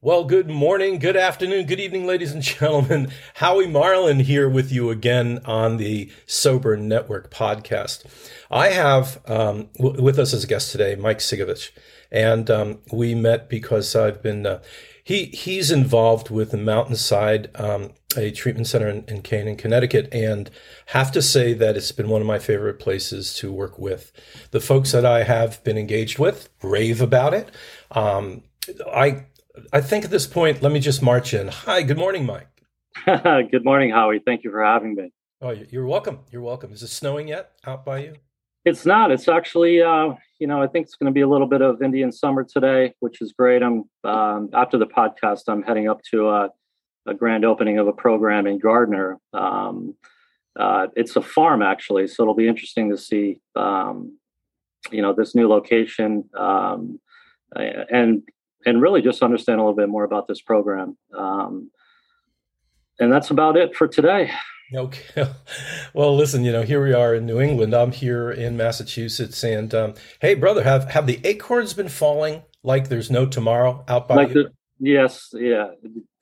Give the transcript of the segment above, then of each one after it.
Well, good morning, good afternoon, good evening, ladies and gentlemen. Howie Marlin here with you again on the Sober Network podcast. I have um, w- with us as a guest today Mike Sigovich, and um, we met because I've been uh, he he's involved with the Mountainside, um, a treatment center in, in Canaan, Connecticut, and have to say that it's been one of my favorite places to work with. The folks that I have been engaged with rave about it. Um, I I think at this point, let me just march in. Hi, good morning, Mike. good morning, Howie. Thank you for having me. Oh, you're welcome. You're welcome. Is it snowing yet out by you? It's not. It's actually, uh, you know, I think it's going to be a little bit of Indian summer today, which is great. I'm um, after the podcast, I'm heading up to a, a grand opening of a program in Gardner. Um, uh, it's a farm actually, so it'll be interesting to see, um, you know, this new location um, and and really just understand a little bit more about this program. Um, and that's about it for today. Okay. Well, listen, you know, here we are in New England. I'm here in Massachusetts, and um, hey, brother, have have the acorns been falling like there's no tomorrow out by like you? The, yes, yeah,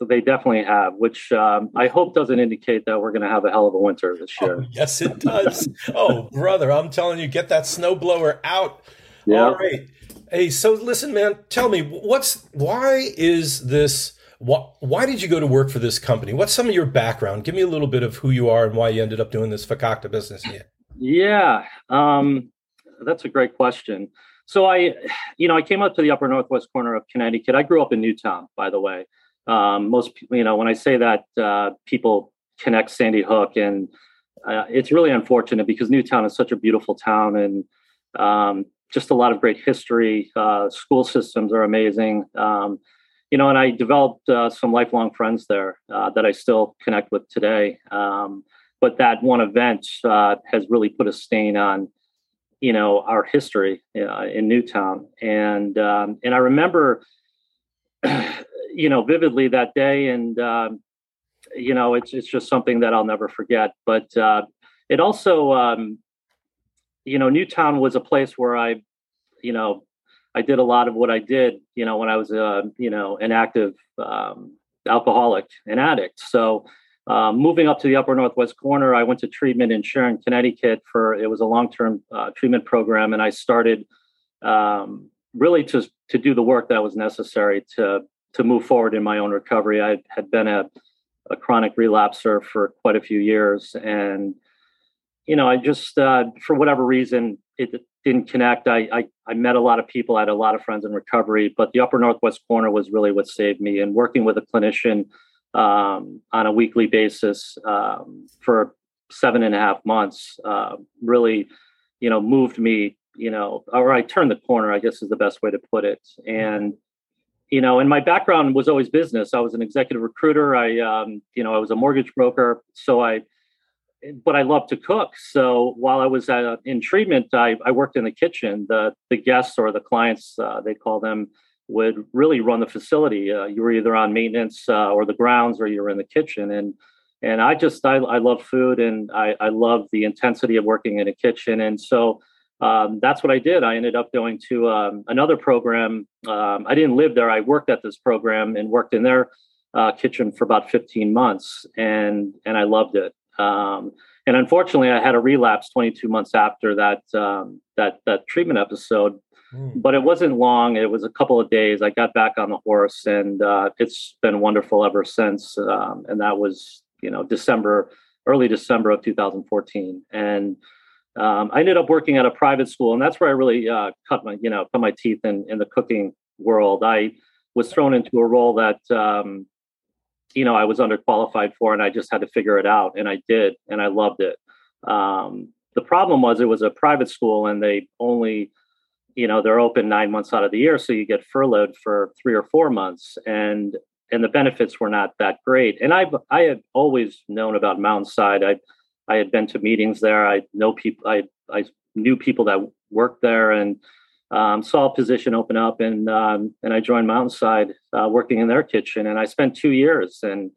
they definitely have. Which um, I hope doesn't indicate that we're going to have a hell of a winter this year. Oh, yes, it does. oh, brother, I'm telling you, get that snowblower out. Yeah. All right. Hey, so listen, man, tell me what's why is this why, why did you go to work for this company? What's some of your background? Give me a little bit of who you are and why you ended up doing this fakakta business. Yeah, um, that's a great question. So I, you know, I came up to the upper northwest corner of Connecticut. I grew up in Newtown, by the way. Um, most, you know, when I say that, uh, people connect Sandy Hook, and uh, it's really unfortunate because Newtown is such a beautiful town, and um, just a lot of great history. Uh, school systems are amazing. Um, you know, and I developed uh, some lifelong friends there uh, that I still connect with today. Um, but that one event uh, has really put a stain on, you know, our history uh, in Newtown. And um, and I remember, you know, vividly that day. And um, you know, it's it's just something that I'll never forget. But uh, it also um, you know, Newtown was a place where I, you know, I did a lot of what I did, you know, when I was a, you know, an active um, alcoholic and addict. So, um, moving up to the upper northwest corner, I went to treatment in Sharon, Connecticut for it was a long term uh, treatment program, and I started um, really to to do the work that was necessary to to move forward in my own recovery. I had been a, a chronic relapser for quite a few years, and you know, I just uh, for whatever reason it didn't connect. I, I, I met a lot of people, I had a lot of friends in recovery, but the Upper Northwest corner was really what saved me. And working with a clinician um, on a weekly basis um, for seven and a half months uh, really, you know, moved me. You know, or I turned the corner. I guess is the best way to put it. And you know, and my background was always business. I was an executive recruiter. I, um, you know, I was a mortgage broker. So I but I love to cook. So while I was uh, in treatment, I, I, worked in the kitchen. The the guests or the clients, uh, they call them, would really run the facility. Uh, you were either on maintenance uh, or the grounds, or you were in the kitchen. And and I just I, I love food, and I, I love the intensity of working in a kitchen. And so um, that's what I did. I ended up going to um, another program. Um, I didn't live there. I worked at this program and worked in their uh, kitchen for about 15 months, and and I loved it. Um, and unfortunately, I had a relapse 22 months after that um, that that treatment episode. Mm. But it wasn't long. It was a couple of days. I got back on the horse, and uh, it's been wonderful ever since. Um, and that was, you know, December, early December of 2014. And um, I ended up working at a private school, and that's where I really uh, cut my, you know, cut my teeth in in the cooking world. I was thrown into a role that um, you know I was underqualified for, and I just had to figure it out, and I did, and I loved it. Um, the problem was it was a private school, and they only, you know, they're open nine months out of the year, so you get furloughed for three or four months, and and the benefits were not that great. And I've I had always known about Mountainside. I I had been to meetings there. I know people. I I knew people that worked there, and um, saw a position open up and um, and I joined Mountainside uh, working in their kitchen and I spent two years and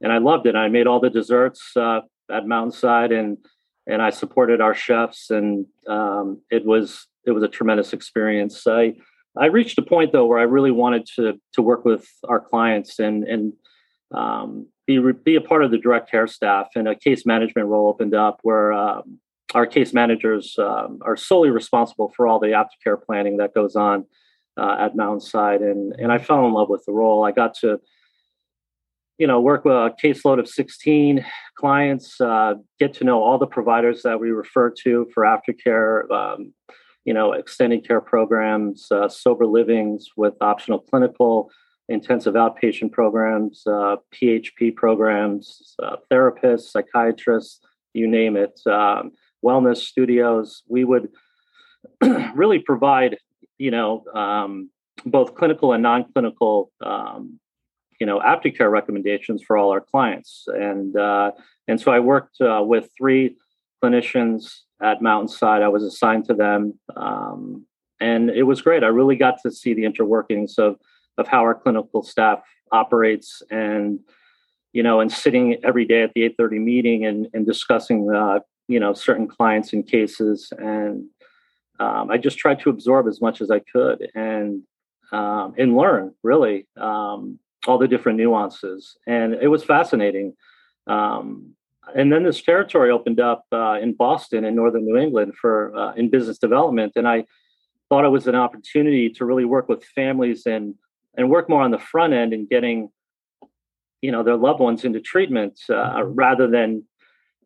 and I loved it. I made all the desserts uh, at Mountainside and and I supported our chefs and um, it was it was a tremendous experience. I I reached a point though where I really wanted to to work with our clients and and um, be be a part of the direct care staff, and a case management role opened up where um, our case managers um, are solely responsible for all the aftercare planning that goes on uh, at Mountainside, and and I fell in love with the role. I got to you know work with a caseload of 16 clients uh, get to know all the providers that we refer to for aftercare um, you know extended care programs uh, sober livings with optional clinical intensive outpatient programs uh, php programs uh, therapists psychiatrists you name it um, wellness studios we would really provide you know um, both clinical and non-clinical um, you know aftercare recommendations for all our clients. And uh, and so i worked uh, with three clinicians at mountainside. I was assigned to them um, and it was great. I really got to see the interworkings of of how our clinical staff operates and you know and sitting every day at the 8.30 meeting and, and discussing uh, you know certain clients and cases and um, i just tried to absorb as much as i could and um, and learn really um, all the different nuances, and it was fascinating. Um, and then this territory opened up uh, in Boston in northern New England for uh, in business development, and I thought it was an opportunity to really work with families and and work more on the front end and getting you know their loved ones into treatment uh, rather than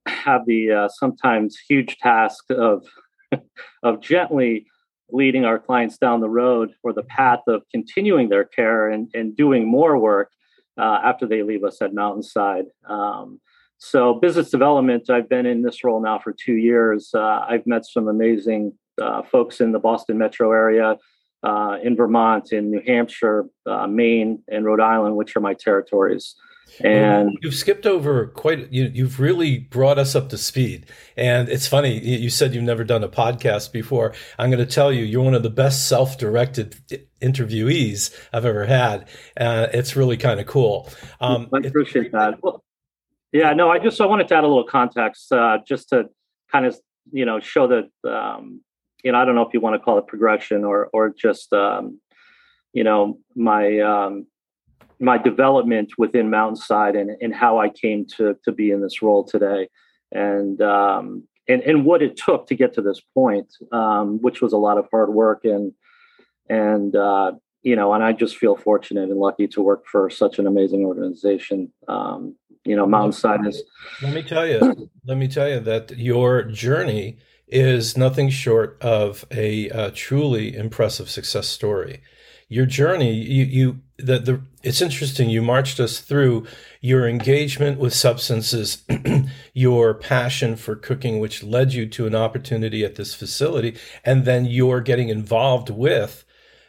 have the uh, sometimes huge task of of gently leading our clients down the road or the path of continuing their care and, and doing more work uh, after they leave us at Mountainside. Um, so, business development, I've been in this role now for two years. Uh, I've met some amazing uh, folks in the Boston metro area, uh, in Vermont, in New Hampshire, uh, Maine, and Rhode Island, which are my territories. And you've skipped over quite. You, you've really brought us up to speed. And it's funny. You said you've never done a podcast before. I'm going to tell you, you're one of the best self-directed interviewees I've ever had. Uh, it's really kind of cool. Um, I appreciate it, that. Well, yeah, no, I just I wanted to add a little context, uh, just to kind of you know show that um, you know I don't know if you want to call it progression or or just um, you know my um, my development within Mountainside and, and how I came to to be in this role today, and um, and and what it took to get to this point, um, which was a lot of hard work and and uh, you know, and I just feel fortunate and lucky to work for such an amazing organization. Um, you know, Mountainside is. Let me tell you. let me tell you that your journey is nothing short of a uh, truly impressive success story your journey you you the, the it's interesting you marched us through your engagement with substances your passion for cooking which led you to an opportunity at this facility and then your getting involved with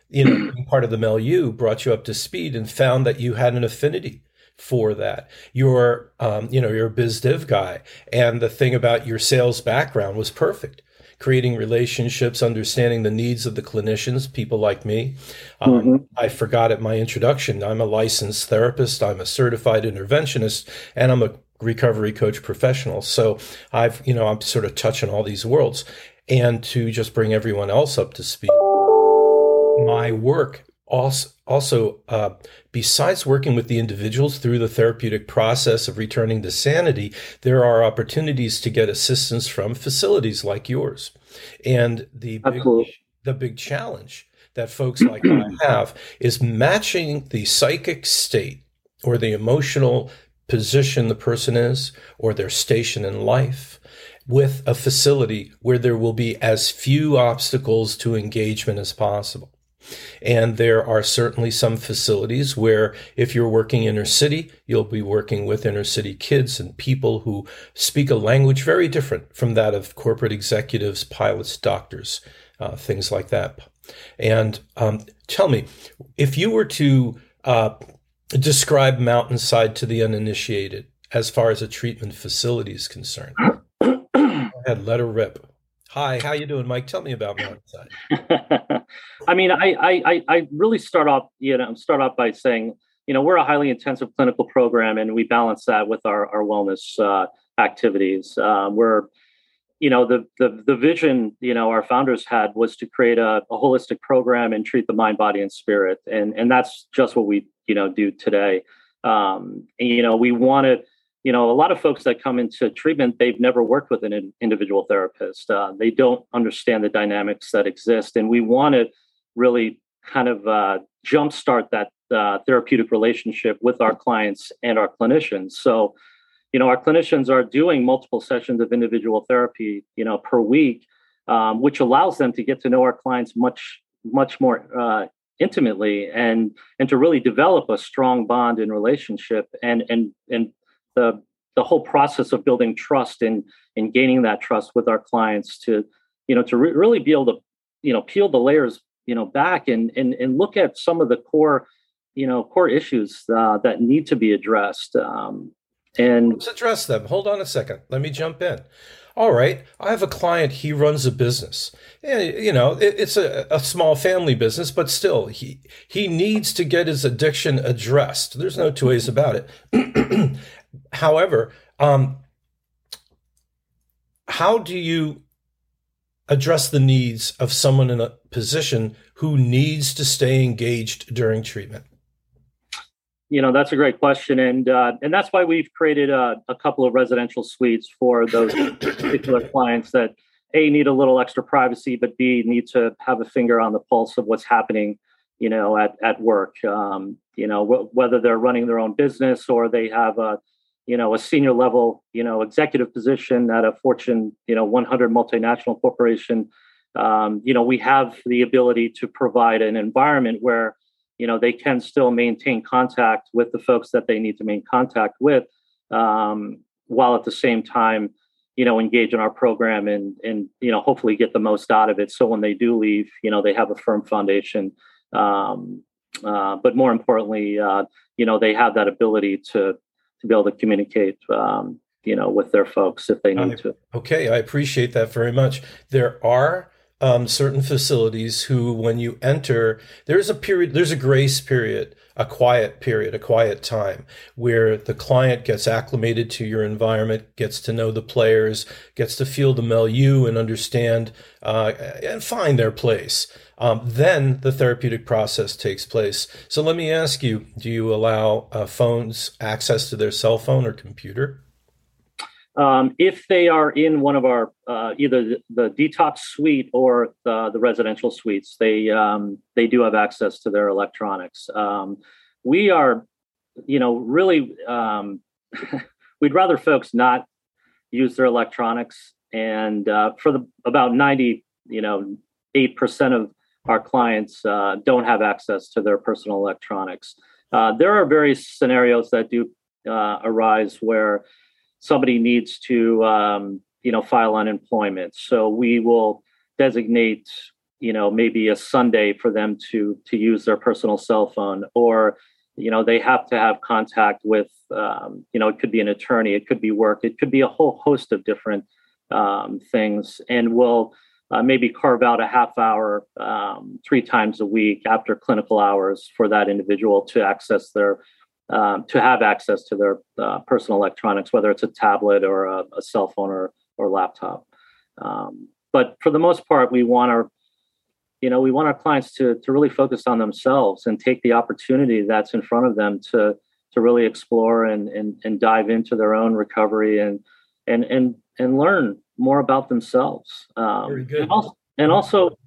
you know part of the milieu brought you up to speed and found that you had an affinity for that. You're, um, you know, you're a biz dev guy, and the thing about your sales background was perfect creating relationships, understanding the needs of the clinicians, people like me. Um, mm-hmm. I forgot at my introduction, I'm a licensed therapist, I'm a certified interventionist, and I'm a recovery coach professional. So I've, you know, I'm sort of touching all these worlds. And to just bring everyone else up to speed, my work also, also uh, besides working with the individuals through the therapeutic process of returning to sanity, there are opportunities to get assistance from facilities like yours. And the big, the big challenge that folks like I have is matching the psychic state or the emotional position the person is or their station in life with a facility where there will be as few obstacles to engagement as possible. And there are certainly some facilities where if you're working inner city, you'll be working with inner city kids and people who speak a language very different from that of corporate executives, pilots, doctors, uh, things like that. And um, tell me, if you were to uh, describe Mountainside to the uninitiated as far as a treatment facility is concerned, go ahead, let her rip. Hi, how you doing, Mike? Tell me about Mountainside. I mean, I, I I really start off, you know, start off by saying, you know, we're a highly intensive clinical program, and we balance that with our our wellness uh, activities. Uh, we're you know the, the the vision you know our founders had was to create a, a, holistic program and treat the mind body and spirit and and that's just what we you know do today um, and, you know we wanted you know a lot of folks that come into treatment they've never worked with an individual therapist. Uh, they don't understand the dynamics that exist and we want to really kind of uh, jumpstart that uh, therapeutic relationship with our clients and our clinicians. So you know, our clinicians are doing multiple sessions of individual therapy, you know, per week, um, which allows them to get to know our clients much, much more uh, intimately and and to really develop a strong bond and relationship and and and the the whole process of building trust and and gaining that trust with our clients to you know to re- really be able to you know peel the layers you know back and and and look at some of the core you know core issues uh, that need to be addressed um, and let's address them. Hold on a second. Let me jump in. All right, I have a client. He runs a business. You know, it's a, a small family business, but still, he he needs to get his addiction addressed. There's no two ways about it. However, um, how do you address the needs of someone in a position who needs to stay engaged during treatment? You know, that's a great question, and uh, and that's why we've created a, a couple of residential suites for those particular clients that a need a little extra privacy, but b need to have a finger on the pulse of what's happening, you know, at at work. Um, you know, whether they're running their own business or they have a, you know, a senior level, you know, executive position at a Fortune, you know, 100 multinational corporation. Um, you know, we have the ability to provide an environment where you know they can still maintain contact with the folks that they need to maintain contact with um, while at the same time you know engage in our program and and you know hopefully get the most out of it so when they do leave you know they have a firm foundation um, uh, but more importantly uh, you know they have that ability to to be able to communicate um, you know with their folks if they need I, to. Okay i appreciate that very much. There are um, certain facilities who, when you enter, there's a period, there's a grace period, a quiet period, a quiet time where the client gets acclimated to your environment, gets to know the players, gets to feel the milieu and understand uh, and find their place. Um, then the therapeutic process takes place. So let me ask you: Do you allow uh, phones access to their cell phone or computer? Um, if they are in one of our uh, either the, the, detox suite or the, the residential suites, they um, they do have access to their electronics. Um, we are, you know, really um, we'd rather folks not use their electronics, and uh, for the about ninety, you know, eight percent of our clients uh, don't have access to their personal electronics. Uh, there are various scenarios that do uh, arise where somebody needs to um, you know file unemployment. So we will designate you know maybe a sunday for them to to use their personal cell phone. Or you know they have to have contact with um, you know it could be an attorney it could be work it could be a whole host of different um, things. And we'll uh, maybe carve out a half hour um, three times a week after clinical hours for that individual to access their um, to have access to their uh, personal electronics, whether it's a tablet or a, a cell phone or, or laptop. Um, but for the most part, we want our you know we want our clients to to really focus on themselves and take the opportunity that's in front of them to to really explore and and, and dive into their own recovery and and and and learn more about themselves. Um, Very good. And also, and also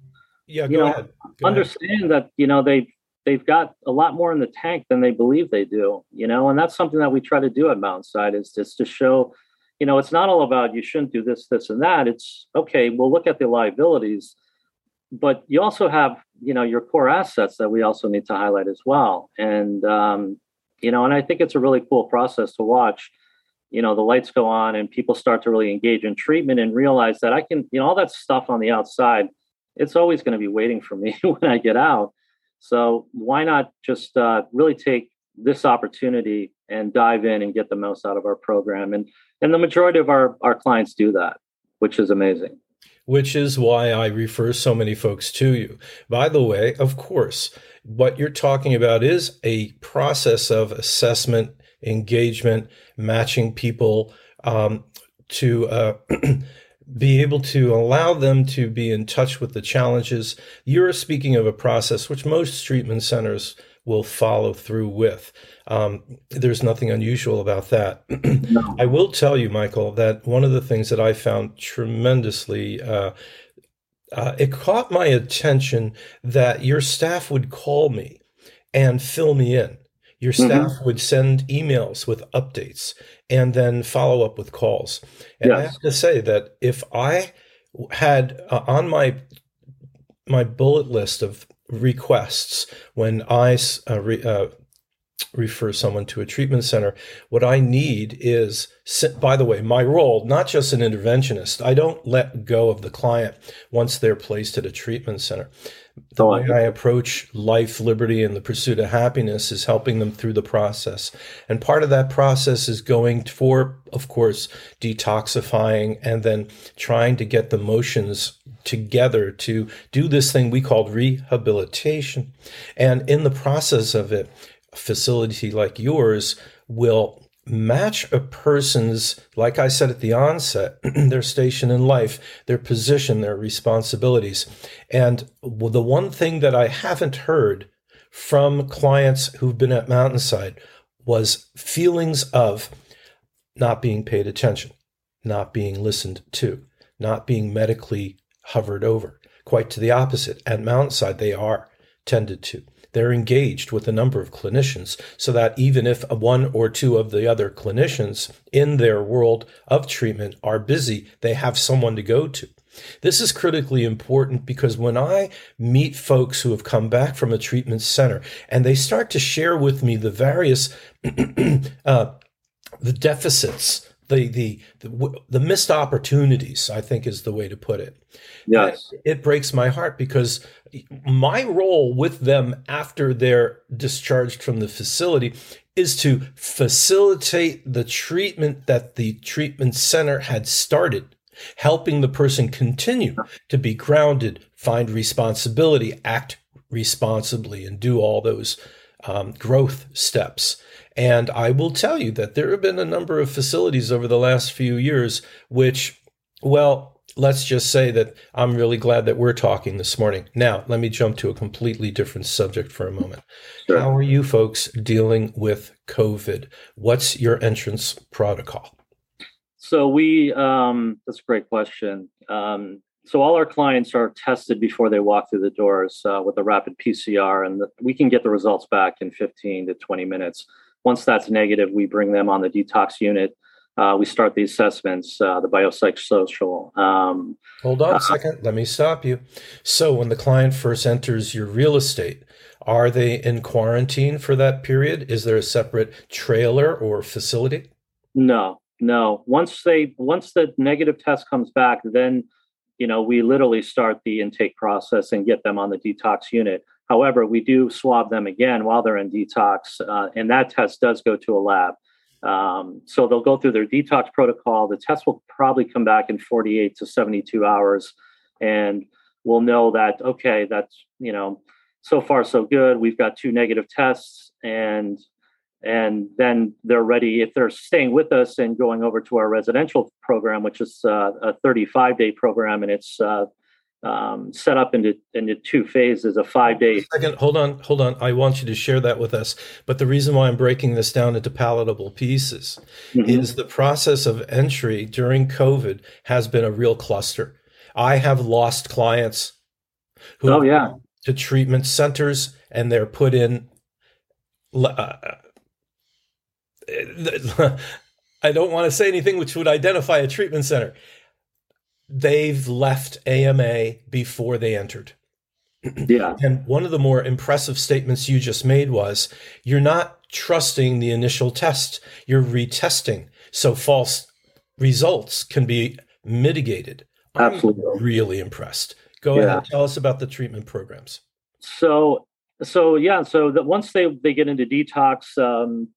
yeah, you know, ahead. understand ahead. that you know they they've got a lot more in the tank than they believe they do you know and that's something that we try to do at mountainside is just to show you know it's not all about you shouldn't do this this and that. It's okay we'll look at the liabilities but you also have you know your core assets that we also need to highlight as well. And um, you know and i think it's a really cool process to watch you know the lights go on and people start to really engage in treatment and realize that i can you know all that stuff on the outside it's always going to be waiting for me when i get out so why not just uh, really take this opportunity and dive in and get the most out of our program? And and the majority of our our clients do that, which is amazing. Which is why I refer so many folks to you. By the way, of course, what you're talking about is a process of assessment, engagement, matching people um, to uh, be able to allow them to be in touch with the challenges. You're speaking of a process which most treatment centers will follow through with. Um, there's nothing unusual about that. no. I will tell you, Michael, that one of the things that I found tremendously uh, uh, it caught my attention that your staff would call me and fill me in. Your mm-hmm. staff mm-hmm. would send emails with updates and then follow up with calls. And yes. I have to say that if I had uh, on my my bullet list of requests when I uh, re, uh, refer someone to a treatment center. What I need is, by the way, my role, not just an interventionist, I don't let go of the client once they're placed at a treatment center. The way I approach life, liberty, and the pursuit of happiness is helping them through the process. And part of that process is going for, of course, detoxifying and then trying to get the motions together to do this thing we called rehabilitation. And in the process of it, a facility like yours will match a person's, like I said at the onset, their station in life, their position, their responsibilities. And the one thing that I haven't heard from clients who've been at Mountainside was feelings of not being paid attention, not being listened to, not being medically hovered over. Quite to the opposite. At Mountainside, they are tended to they're engaged with a number of clinicians so that even if one or two of the other clinicians in their world of treatment are busy, they have someone to go to. This is critically important because when I meet folks who have come back from a treatment center and they start to share with me the various uh, the deficits the, the the the missed opportunities i think is the way to put it. Yes. It, it breaks my heart because my role with them after they're discharged from the facility is to facilitate the treatment that the treatment center had started helping the person continue to be grounded find responsibility act responsibly and do all those um, growth steps and I will tell you that there have been a number of facilities over the last few years which, well, let's just say that I'm really glad that we're talking this morning. Now, let me jump to a completely different subject for a moment. Sure. How are you folks dealing with COVID? What's your entrance protocol? So we, um, that's a great question. Um, so all our clients are tested before they walk through the doors uh, with a rapid PCR, and the, we can get the results back in 15 to 20 minutes. Once that's negative, we bring them on the detox unit. Uh, we start the assessments, uh, the biopsychosocial. Um, Hold on a second. Let me stop you. So, when the client first enters your real estate, are they in quarantine for that period? Is there a separate trailer or facility? No, no. Once they once the negative test comes back, then you know we literally start the intake process and get them on the detox unit. However, we do swab them again while they're in detox, uh, and that test does go to a lab. Um, so they'll go through their detox protocol. The test will probably come back in 48 to 72 hours, and we'll know that okay, that's you know, so far so good. We've got two negative tests, and and then they're ready if they're staying with us and going over to our residential program, which is uh, a 35 day program, and it's uh, um, set up into into two phases, a five day. Second, hold on, hold on. I want you to share that with us. But the reason why I'm breaking this down into palatable pieces mm-hmm. is the process of entry during COVID has been a real cluster. I have lost clients who oh yeah to treatment centers and they're put in. Uh, I don't want to say anything which would identify a treatment center they've left AMA before they entered. Yeah. And one of the more impressive statements you just made was you're not trusting the initial test, you're retesting. So false results can be mitigated. Absolutely. I'm really impressed. Go yeah. ahead. Tell us about the treatment programs. So, so yeah, so that once they, they get into detox, um,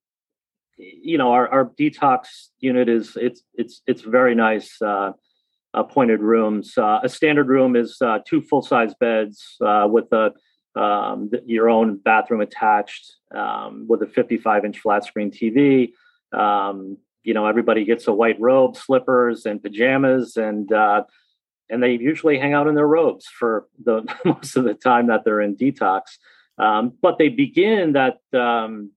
you know, our, our detox unit is, it's, it's, it's very nice. Uh, appointed rooms. Uh, a standard room is uh, two full size beds uh, with a um, your own bathroom attached um, with a 55 inch flat screen TV. Um, you know everybody gets a white robe, slippers, and pajamas, and uh, and they usually hang out in their robes for the most of the time that they're in detox. Um, but they begin that um,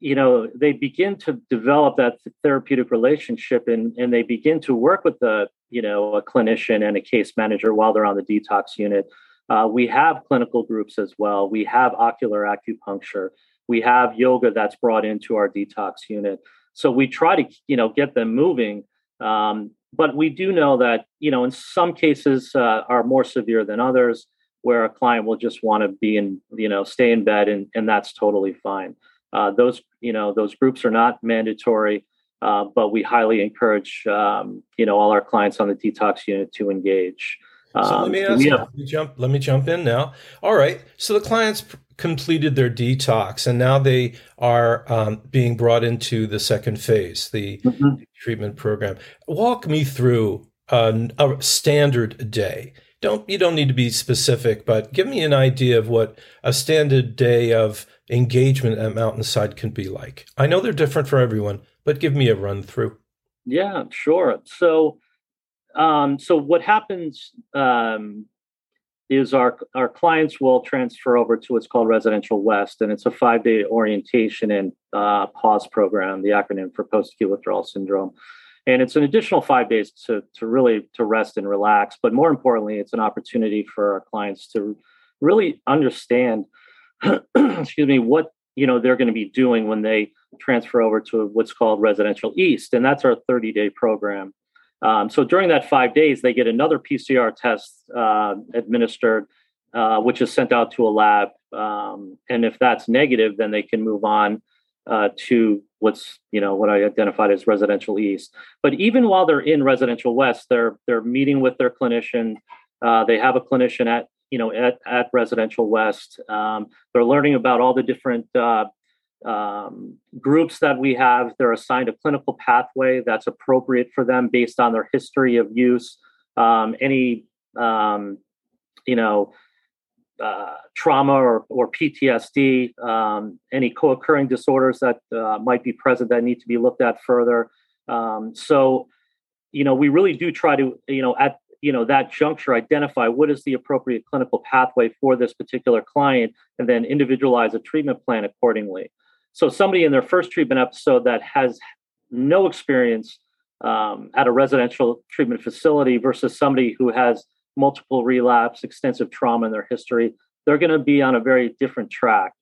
you know they begin to develop that therapeutic relationship and and they begin to work with the you know a clinician and a case manager while they're on the detox unit. Uh, we have clinical groups as well. We have auricular acupuncture. We have yoga that's brought into our detox unit. So we try to you know get them moving. Um, but we do know that you know in some cases uh, are more severe than others where a client will just want to be in you know stay in bed and, and that's totally fine uh, those you know those groups are not mandatory uh, but we highly encourage um, you know all our clients on the detox unit to engage. Um, so let me ask you, let me jump let me jump in now. All right so the clients completed their detox and now they are um, being brought into the second phase the mm-hmm. treatment program. Walk me through a, a standard day don't you don't need to be specific but give me an idea of what a standard day of engagement at Mountainside can be like? I know they're different for everyone, but give me a run through. Yeah, sure. So, um, so what happens um, is our our clients will transfer over to what's called Residential West, and it's a five day orientation and uh, PAWS program, the acronym for post acute withdrawal syndrome. And it's an additional five days to to really to rest and relax, but more importantly, it's an opportunity for our clients to really understand excuse me, what you know they're going to be doing when they transfer over to what's called residential east, and that's our 30 day program. Um, so during that five days, they get another PCR test uh, administered, uh, which is sent out to a lab, um, and if that's negative, then they can move on uh, to what's you know what I identified as residential east. But even while they're in residential west, they're they're meeting with their clinician. Uh, they have a clinician at you know at, at residential west um, they're learning about all the different uh, um, groups that we have they're assigned a clinical pathway that's appropriate for them based on their history of use um, any um, you know uh, trauma or, or PTSD, um, any co-occurring disorders that uh, might be present that need to be looked at further. Um, so, you know, we really do try to, you know, at you know that juncture identify what is the appropriate clinical pathway for this particular client and then individualize a treatment plan accordingly so somebody in their first treatment episode that has no experience um, at a residential treatment facility versus somebody who has multiple relapse extensive trauma in their history they're going to be on a very different track.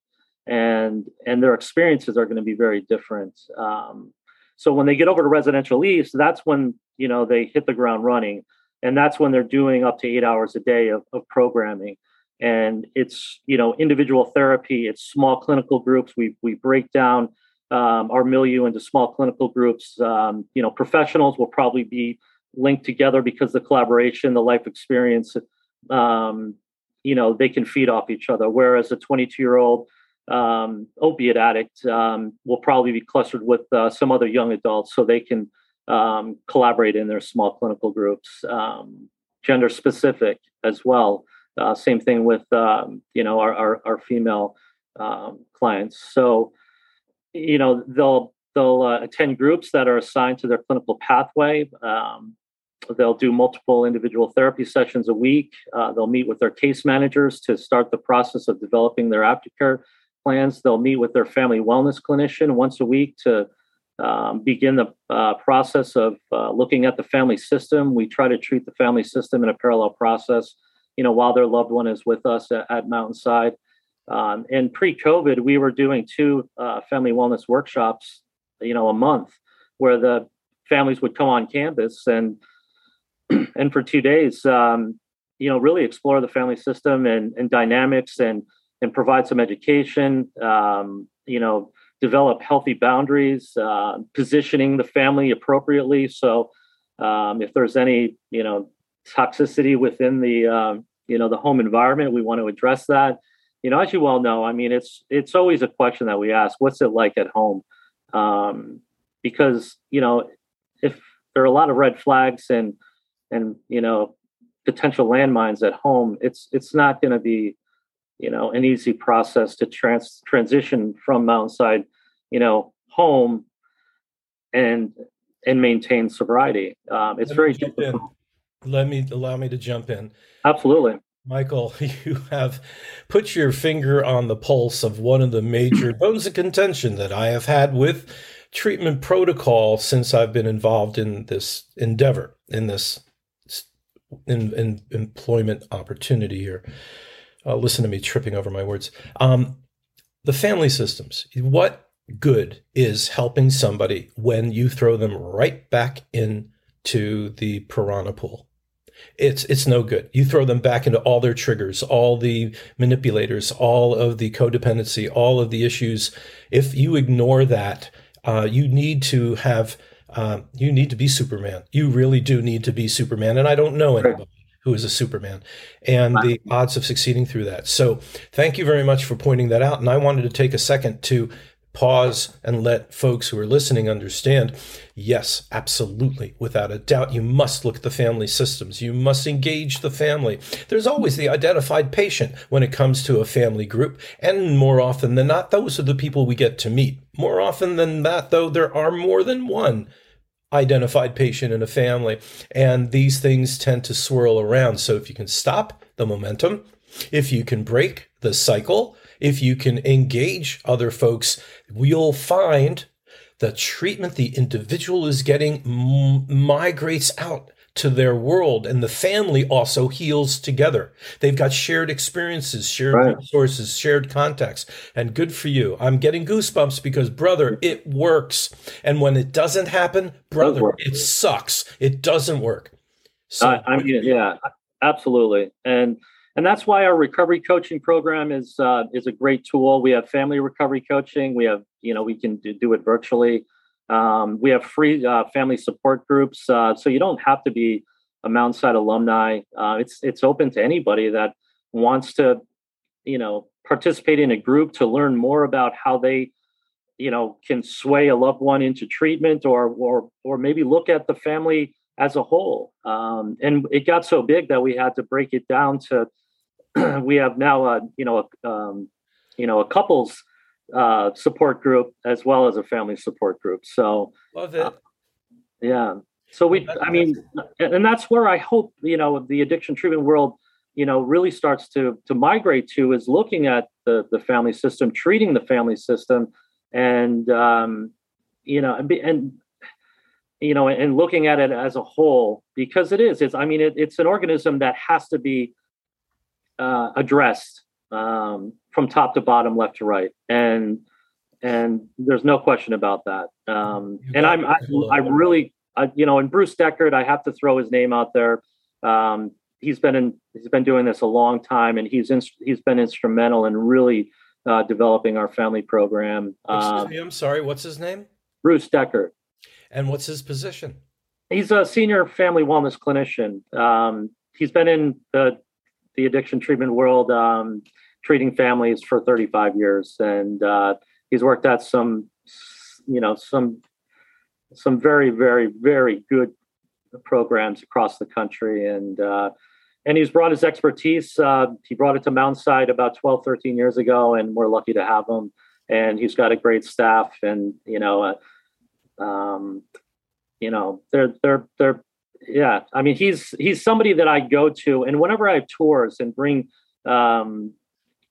And and their experiences are going to be very different. Um, so when they get over to residential east that's when you know they hit the ground running. And that's when they're doing up to eight hours a day of, of programming. And it's you know individual therapy it's small clinical groups. We we break down um, our milieu into small clinical groups. Um, you know professionals will probably be linked together because the collaboration the life experience um, you know they can feed off each other whereas a 22 year old um, opiate addict um, will probably be clustered with uh, some other young adults so they can um, collaborate in their small clinical groups, um, gender specific as well. Uh, same thing with um, you know our our, our female clients. So you know they'll they'll uh, attend groups that are assigned to their clinical pathway. Um, they'll do multiple individual therapy sessions a week. Uh, they'll meet with their case managers to start the process of developing their aftercare plans. They'll meet with their family wellness clinician once a week to um, begin the uh, process of uh, looking at the family system. We try to treat the family system in a parallel process, you know, while their loved one is with us at, at Mountainside. Um, and pre-COVID, we were doing two uh, family wellness workshops, you know, a month, where the families would come on campus and and for two days, um, you know, really explore the family system and, and dynamics and and provide some education. Um, you know, develop healthy boundaries, uh, positioning the family appropriately. So, um, if there's any, you know, toxicity within the, um, you know, the home environment, we want to address that. You know, as you well know, I mean, it's it's always a question that we ask: What's it like at home? Um, because you know, if there are a lot of red flags and and you know potential landmines at home, it's it's not going to be you know an easy process to trans transition from mountainside you know home and and maintain sobriety. Um, it's very difficult. Let me allow me to jump in. Absolutely. Michael, you have put your finger on the pulse of one of the major bones of contention that I have had with treatment protocol since I've been involved in this endeavor, in this in, in employment opportunity here. Uh, listen to me tripping over my words. Um, the family systems. What good is helping somebody when you throw them right back into the piranha pool? it's it's no good. You throw them back into all their triggers, all the manipulators, all of the codependency, all of the issues. If you ignore that, uh, you need to have uh, you need to be Superman. You really do need to be Superman. And I don't know anybody who is a Superman, and the odds of succeeding through that. So thank you very much for pointing that out. And I wanted to take a second to pause and let folks who are listening understand yes, absolutely, without a doubt, you must look at the family systems. You must engage the family. There's always the identified patient when it comes to a family group. And more often than not, those are the people we get to meet. More often than that, though, there are more than one identified patient in a family. And these things tend to swirl around. So if you can stop the momentum, if you can break the cycle, if you can engage other folks, you'll find the treatment the individual is getting m- migrates out to their world and the family also heals together. They've got shared experiences, shared right. resources, shared contacts. And good for you. I'm getting goosebumps because brother, it works. And when it doesn't happen, brother, it, it sucks. It doesn't work. So uh, I mean, yeah, absolutely. And and that's why our recovery coaching program is uh, is a great tool. We have family recovery coaching. We have you know we can do, it virtually. Um, we have free uh, family support groups, uh, so you don't have to be a Mountainside alumni. Uh, it's it's open to anybody that wants to you know participate in a group to learn more about how they you know can sway a loved one into treatment or or or maybe look at the family as a whole. Um, and it got so big that we had to break it down to we have now a you know a, um, you know a couples uh, support group as well as a family support group. So love it. Uh, yeah. So we, I mean, and that's where I hope you know the addiction treatment world, you know, really starts to to migrate to is looking at the the family system, treating the family system, and um, you know, and, and you know, and looking at it as a whole because it is. It's I mean, it, it's an organism that has to be uh, addressed um, from top to bottom, left to right, and and there's no question about that. Um, and I'm I, I really I, you know, and Bruce Deckard, I have to throw his name out there. Um, he's been in he's been doing this a long time, and he's in, he's been instrumental in really uh, developing our family program. Um, I'm sorry, what's his name? Bruce Deckard. And what's his position? He's a senior family wellness clinician. Um, he's been in the the addiction treatment world, um, treating families for 35 years, and uh, he's worked at some, you know, some some very, very, very good programs across the country, and uh, and he's brought his expertise. Uh, he brought it to Mountainside about 12, 13 years ago, and we're lucky to have him. And he's got a great staff, and you know, uh, um, you know, they're they're they're yeah i mean he's he's somebody that i go to and whenever i have tours and bring um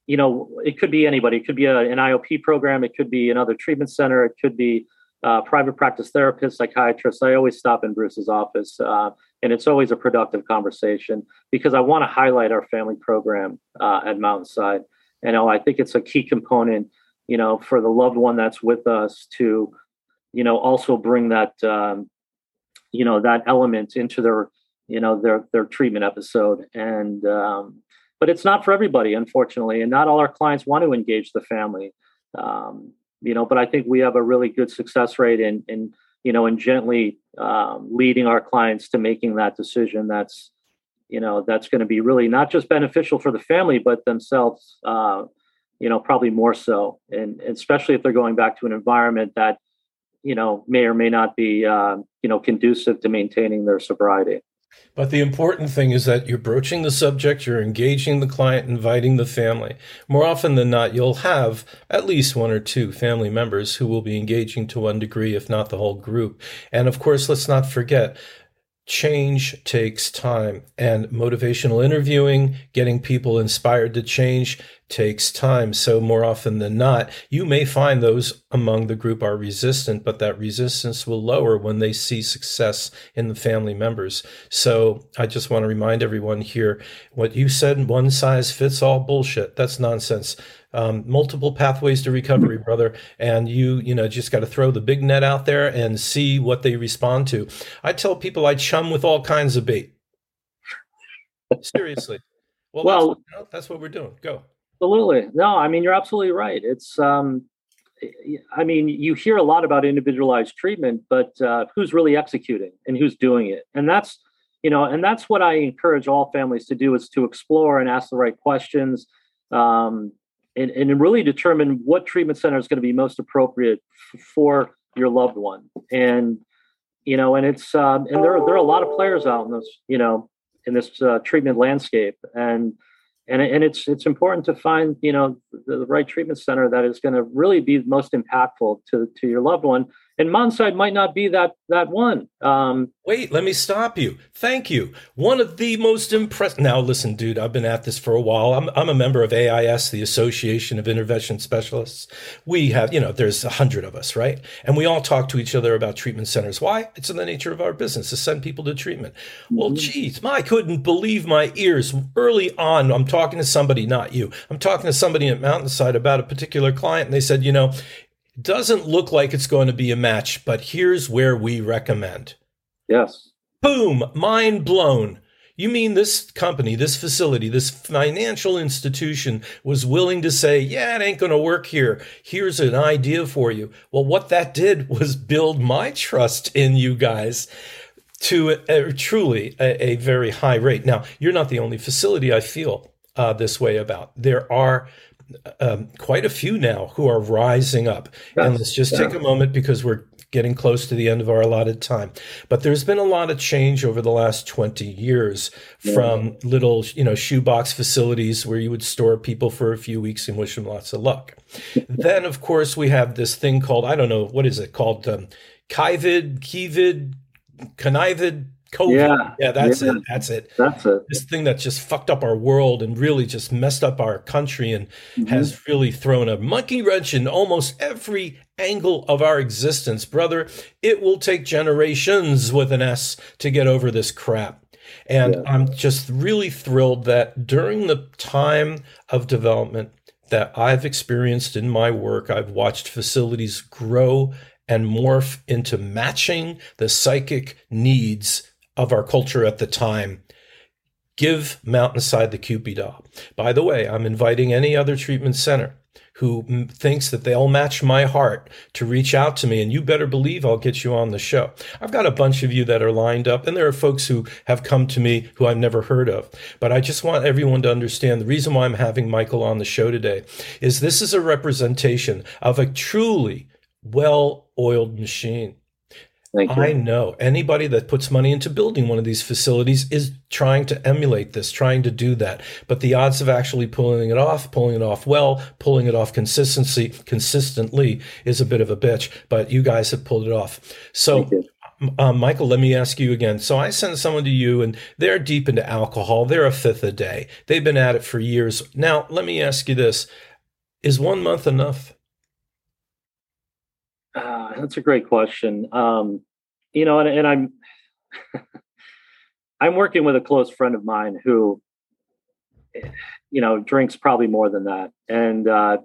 you know it could be anybody. It could be a, an iop program. It could be another treatment center. It could be uh, private practice therapist psychiatrist. I always stop in bruce's office uh, and it's always a productive conversation because i want to highlight our family program uh, at mountainside. You know i think it's a key component you know for the loved one that's with us to you know also bring that um, you know that element into their you know their their treatment episode. And um, but it's not for everybody unfortunately and not all our clients want to engage the family. Um, you know but i think we have a really good success rate in in you know in gently um, leading our clients to making that decision that's you know that's going to be really not just beneficial for the family but themselves uh, you know probably more so. And especially if they're going back to an environment that you know may or may not be uh, you know conducive to maintaining their sobriety But the important thing is that you're broaching the subject, you're engaging the client, inviting the family. More often than not, you'll have at least one or two family members who will be engaging to one degree, if not the whole group. And of course, let's not forget, change takes time and motivational interviewing, getting people inspired to change takes time. So more often than not, you may find those among the group are resistant, but that resistance will lower when they see success in the family members. So I just want to remind everyone here, what you said, one size fits all bullshit. That's nonsense um, multiple pathways to recovery, brother. And you, you know, just got to throw the big net out there and see what they respond to. I tell people I chum with all kinds of bait. Seriously. Well, well that's, know, that's, what we're doing. Go. Absolutely. No, I mean, you're absolutely right. It's, um, I mean, you hear a lot about individualized treatment, but uh, who's really executing and who's doing it? And that's, you know, and that's what I encourage all families to do is to explore and ask the right questions. Um, and, and really determine what treatment center is going to be most appropriate f- for your loved one. And you know, and it's um, and there are, there are a lot of players out in this you know in this uh, treatment landscape, and and and it's it's important to find you know the, the right treatment center that is going to really be most impactful to to your loved one and Mountainside might not be that that one. Um, Wait, let me stop you. Thank you. One of the most impressive. Now, listen, dude, I've been at this for a while. I'm I'm a member of AIS, the Association of Intervention Specialists. We have, you know, there's a hundred of us, right? And we all talk to each other about treatment centers. Why? It's in the nature of our business to send people to treatment. Mm-hmm. Well, geez, I couldn't believe my ears early on. I'm talking to somebody, not you. I'm talking to somebody at Mountainside about a particular client, and they said, you know, doesn't look like it's going to be a match, but here's where we recommend. Yes. Boom, mind blown. You mean this company, this facility, this financial institution was willing to say, yeah, it ain't going to work here. Here's an idea for you. Well, what that did was build my trust in you guys to a, a, truly a, a, very high rate. Now, you're not the only facility I feel uh, this way about. There are um, quite a few now who are rising up. And let's just yeah. take a moment because we're getting close to the end of our allotted time. But there's been a lot of change over the last 20 years yeah. from little, you know, shoebox facilities where you would store people for a few weeks and wish them lots of luck. then, of course, we have this thing called, I don't know, what is it called? Um, Kivid, Kivid, COVID. Yeah, yeah that's yeah. it. That's it. That's it. This thing that just fucked up our world and really just messed up our country and mm-hmm. has really thrown a monkey wrench in almost every angle of our existence, brother. It will take generations with an S to get over this crap. And yeah. I'm just really thrilled that during the time of development that I've experienced in my work, I've watched facilities grow and morph into matching the psychic needs of our culture at the time. Give Mountainside the Kewpie doll. By the way, I'm inviting any other treatment center who thinks that they'll match my heart to reach out to me. And you better believe I'll get you on the show. I've got a bunch of you that are lined up, and there are folks who have come to me who I've never heard of. But I just want everyone to understand the reason why I'm having Michael on the show today is this is a representation of a truly well oiled machine. I know anybody that puts money into building one of these facilities is trying to emulate this, trying to do that. But the odds of actually pulling it off, pulling it off well, pulling it off consistency consistently is a bit of a bitch. But you guys have pulled it off. So. Um, Michael, let me ask you again. So I send someone to you and they're deep into alcohol. They're a fifth a day. They've been at it for years. Now, let me ask you this. Is one month enough? Uh, that's a great question. Um, you know, and, and I'm I'm working with a close friend of mine who, you know, drinks probably more than that, and uh,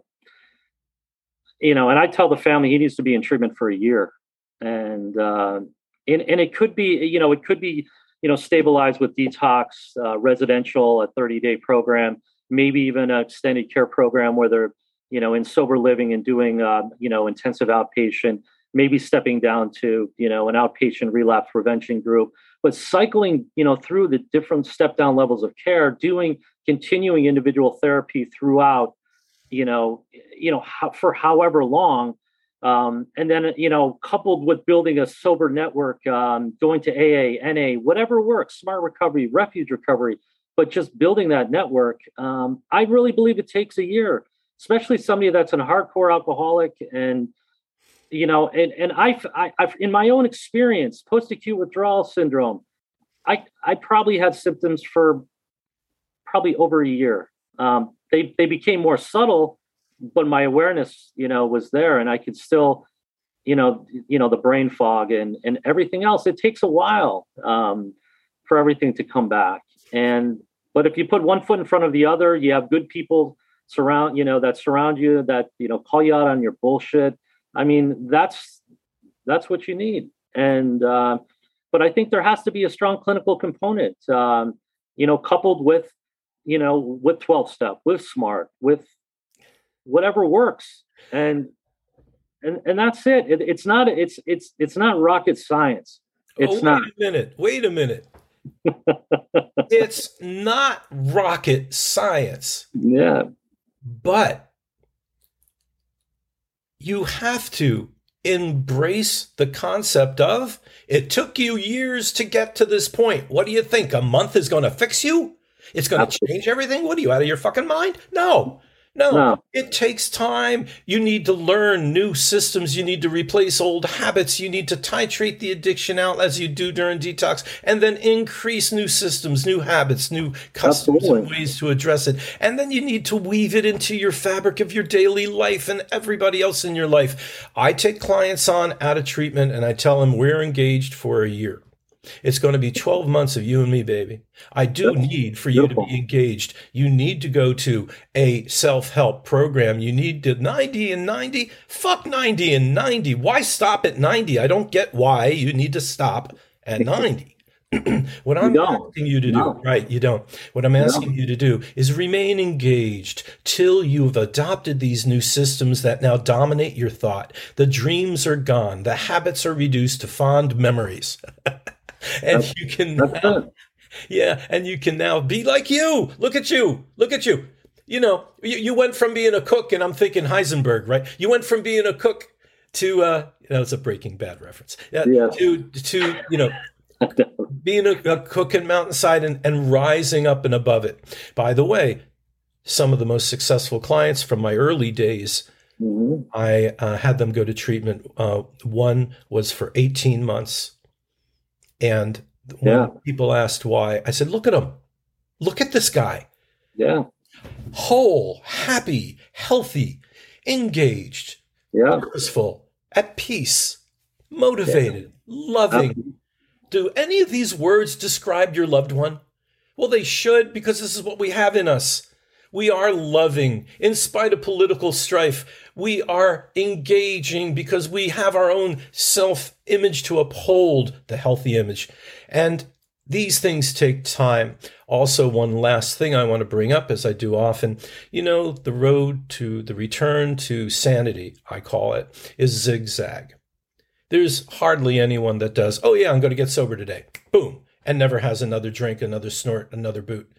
you know, and I tell the family he needs to be in treatment for a year, and uh, and and it could be, you know, it could be, you know, stabilized with detox, uh, residential, a 30 day program, maybe even an extended care program where they're you know, in sober living and doing, uh, you know, intensive outpatient, maybe stepping down to, you know, an outpatient relapse prevention group, but cycling, you know, through the different step down levels of care, doing continuing individual therapy throughout, you know, you know, how, for however long, Um, and then, you know, coupled with building a sober network, um, going to AA, NA, whatever works, smart recovery, refuge recovery, but just building that network, um, I really believe it takes a year, especially somebody that's a hardcore alcoholic. And, you know, and, and I, I, I've, in my own experience, post acute withdrawal syndrome, I, I probably had symptoms for probably over a year. Um, they, they became more subtle but my awareness, you know, was there and I could still, you know, you know, the brain fog and and everything else. It takes a while um, for everything to come back. And but if you put one foot in front of the other, you have good people surround, you know, that surround you, that you know, call you out on your bullshit. I mean, that's that's what you need. And uh, but I think there has to be a strong clinical component, um, you know, coupled with, you know, with 12 step, with smart, with whatever works. And and and that's it. it it's not it's it's it's not rocket science. It's oh, wait not. a minute. Wait a minute. It's not rocket science. Yeah. But you have to embrace the concept of it took you years to get to this point. What do you think? A month is going to fix you? It's going to change everything? What are you out of your fucking mind? No no, no, it takes time. You need to learn new systems. You need to replace old habits. You need to titrate the addiction out as you do during detox and then increase new systems, new habits, new customs and ways to address it. And then you need to weave it into your fabric of your daily life and everybody else in your life. I take clients on out of treatment and I tell them we're engaged for a year. It's going to be 12 months of you and me, baby. I do need for you to be engaged. You need to go to a self help program. You need to 90 and 90. Fuck 90 and 90. Why stop at 90? I don't get why you need to stop at 90. what I'm asking you to do, no. right? You don't. What I'm asking no. you to do is remain engaged till you've adopted these new systems that now dominate your thought. The dreams are gone. The habits are reduced to fond memories. and that's, you can now, yeah and you can now be like you. Look at you. Look at you. You know you, you went from being a cook and i'm thinking heisenberg right? You went from being a cook to uh that was a breaking bad reference. Yeah, yeah. to to you know being a, a cook in mountainside and, and rising up and above it. By the way some of the most successful clients from my early days mm-hmm. i uh, had them go to treatment. Uh, one was for 18 months and yeah. people asked why, I said, look at him. Look at this guy. Yeah. Whole, happy, healthy, engaged, yeah. purposeful, at peace, motivated, yeah. loving. Do any of these words describe your loved one? Well, they should because this is what we have in us. We are loving in spite of political strife. We are engaging because we have our own self image to uphold the healthy image. And these things take time. Also, one last thing I want to bring up, as I do often, you know, the road to the return to sanity, I call it, is zigzag. There's hardly anyone that does, oh, yeah, I'm going to get sober today. Boom. And never has another drink, another snort, another boot.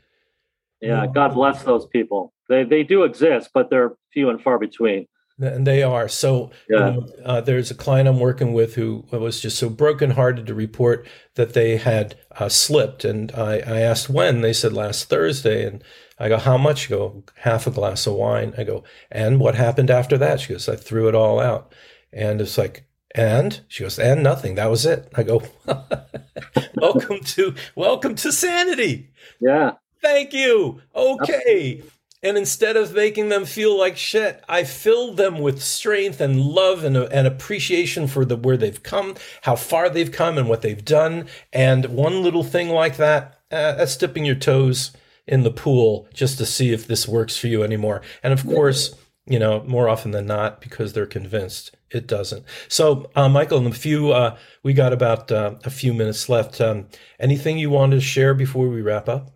Yeah, God bless those people. They they do exist, but they're few and far between. And they are. So yeah. you know, uh, there's a client I'm working with who was just so brokenhearted to report that they had uh, slipped. And I, I asked when. They said last Thursday. And I go, how much? You go, half a glass of wine. I go, and what happened after that? She goes, I threw it all out. And it's like, and she goes, and nothing. That was it. I go, welcome to welcome to sanity. Yeah. Thank you. Okay. And instead of making them feel like shit, I filled them with strength and love and, and appreciation for the where they've come, how far they've come, and what they've done. And one little thing like that, uh, that's dipping your toes in the pool just to see if this works for you anymore. And of course, you know, more often than not, because they're convinced it doesn't. So, uh, Michael, in a few, uh, we got about uh, a few minutes left. Um, anything you wanted to share before we wrap up?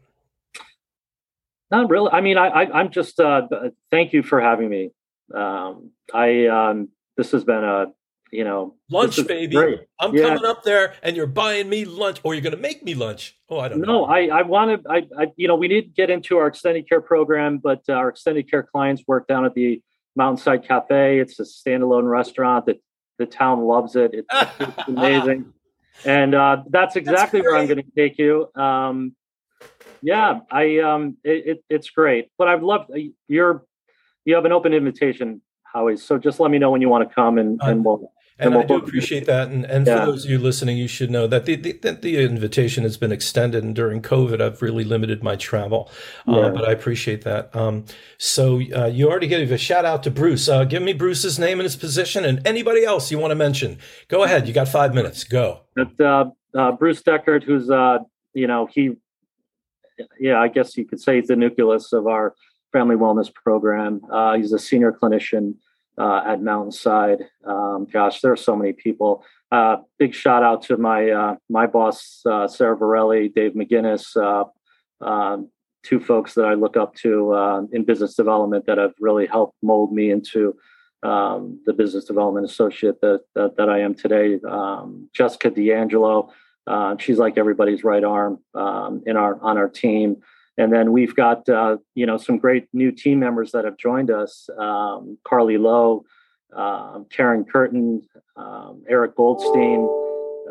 Not really. I mean, I, I am just uh, thank you for having me. Um, I um, this has been a you know lunch baby. Great. I'm yeah. coming up there, and you're buying me lunch, or you're going to make me lunch. Oh, I don't no, know. No, I I want to. I, I you know we need to get into our extended care program, but uh, our extended care clients work down at the Mountainside Cafe. It's a standalone restaurant that the town loves it. It's, it's amazing, and uh, that's exactly that's where I'm going to take you. Um, yeah, I um, it, it, it's great. But I've loved uh, you're you have an open invitation, Howie. So just let me know when you want to come, and, and we'll and, I do appreciate that. And, and yeah. for those of you listening, you should know that the, the, the, invitation has been extended. And during COVID, I've really limited my travel. Uh, yeah. Uh, but I appreciate that. Um, so uh, you already gave a shout out to Bruce. Uh, give me Bruce's name and his position and anybody else you want to mention. Go ahead. You got five minutes. Go. But, uh, uh, Bruce Deckard, who's, uh you know, he, yeah, I guess you could say he's the nucleus of our family wellness program. he's a senior clinician uh, at Mountainside. Um, gosh, there are so many people. Uh, big shout out to my uh, my boss uh, Sarah Varelli, Dave McGinnis, uh, um, two folks that I look up to uh, in business development that have really helped mold me into um, the business development associate that that, that I am today. Um, Jessica D'Angelo, she's like everybody's right arm um, in our on our team. And then we've got uh, you know some great new team members that have joined us: um, Carly Lowe, um, Karen Curtin, um, Eric Goldstein,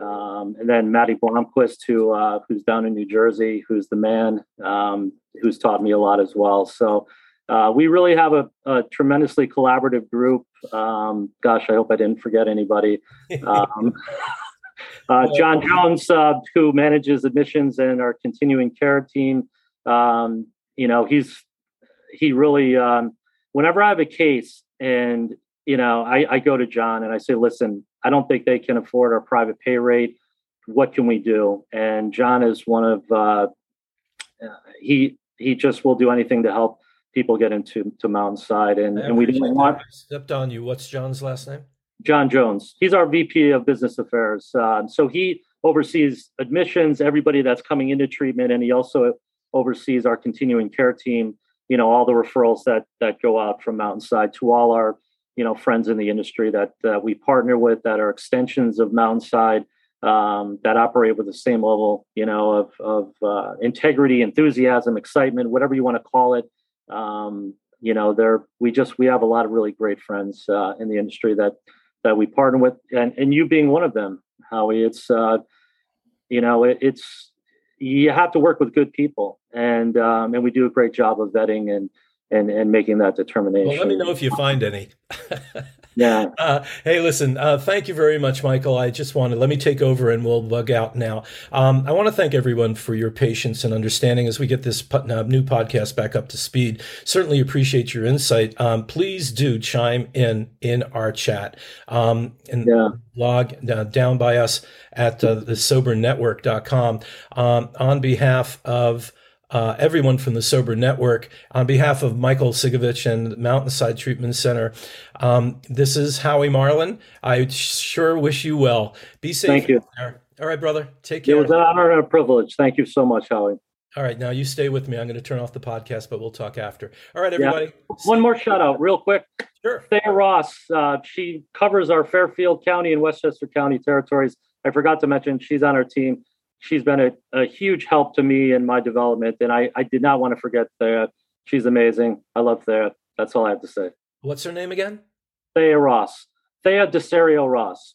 um, and then Maddie Blomquist, who uh, who's down in New Jersey, who's the man um, who's taught me a lot as well. So. Uh, we really have a, a tremendously collaborative group. Um, gosh, I hope I didn't forget anybody. Uh, John Jones, uh, who manages admissions and our continuing care team, um, you know, he's he really. Um, whenever I have a case, and you know, I, I go to John and I say, "Listen, I don't think they can afford our private pay rate. What can we do?" And John is one of uh, he he just will do anything to help people get into to Mountainside, and and we didn't want stepped on you. What's John's last name? John Jones. He's our VP of Business Affairs. Uh, so he oversees admissions, everybody that's coming into treatment, and he also oversees our continuing care team you know all the referrals that that go out from mountainside to all our you know friends in the industry that uh, we partner with that are extensions of mountainside um, that operate with the same level you know of, of uh, integrity enthusiasm excitement whatever you want to call it um, you know there we just we have a lot of really great friends uh, in the industry that that we partner with and and you being one of them howie it's uh, you know it, it's you have to work with good people, and um, and we do a great job of vetting and and and making that determination. Well, let me know if you find any. yeah. Uh, hey, listen. Uh, thank you very much, Michael. I just wanted let me take over and we'll bug out now. Um, I want to thank everyone for your patience and understanding as we get this uh, new podcast back up to speed. Certainly appreciate your insight. Um, please do chime in in our chat um, and yeah. log uh, down by us at uh, the sobernetwork.com um, on behalf of uh, everyone from the Sober Network. On behalf of Michael Sigovich and Mountainside Treatment Center, um, this is Howie Marlin. I sure wish you well. Be safe. Thank you. There. All right, brother. Take care. It was an honor and a privilege. Thank you so much, Howie. All right, now you stay with me. I'm going to turn off the podcast, but we'll talk after. All right, everybody. Yeah. One more shout out, real quick. Sure. Thea Ross. Uh, she covers our Fairfield County and Westchester County territories. I forgot to mention she's on our team she's been a, a huge help to me in my development. And I, I did not want to forget Thea. She's amazing. I love Thea. That's all I have to say. What's her name again? Thea Ross. Thea Desario Ross.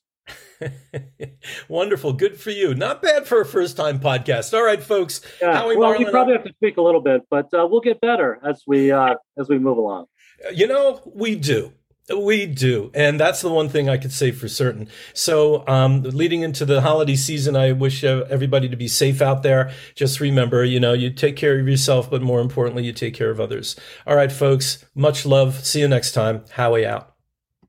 Wonderful. Good for you. Not bad for a first time podcast. All right, folks. Yeah. Howie well, we probably have to speak a little bit, but uh, we'll get better as we uh, as we move along. You know, we do. We do. And that's the one thing I could say for certain. So, um, leading into the holiday season, I wish everybody to be safe out there. Just remember, you know, you take care of yourself, but more importantly, you take care of others. All right, folks, much love. See you next time. Howie out.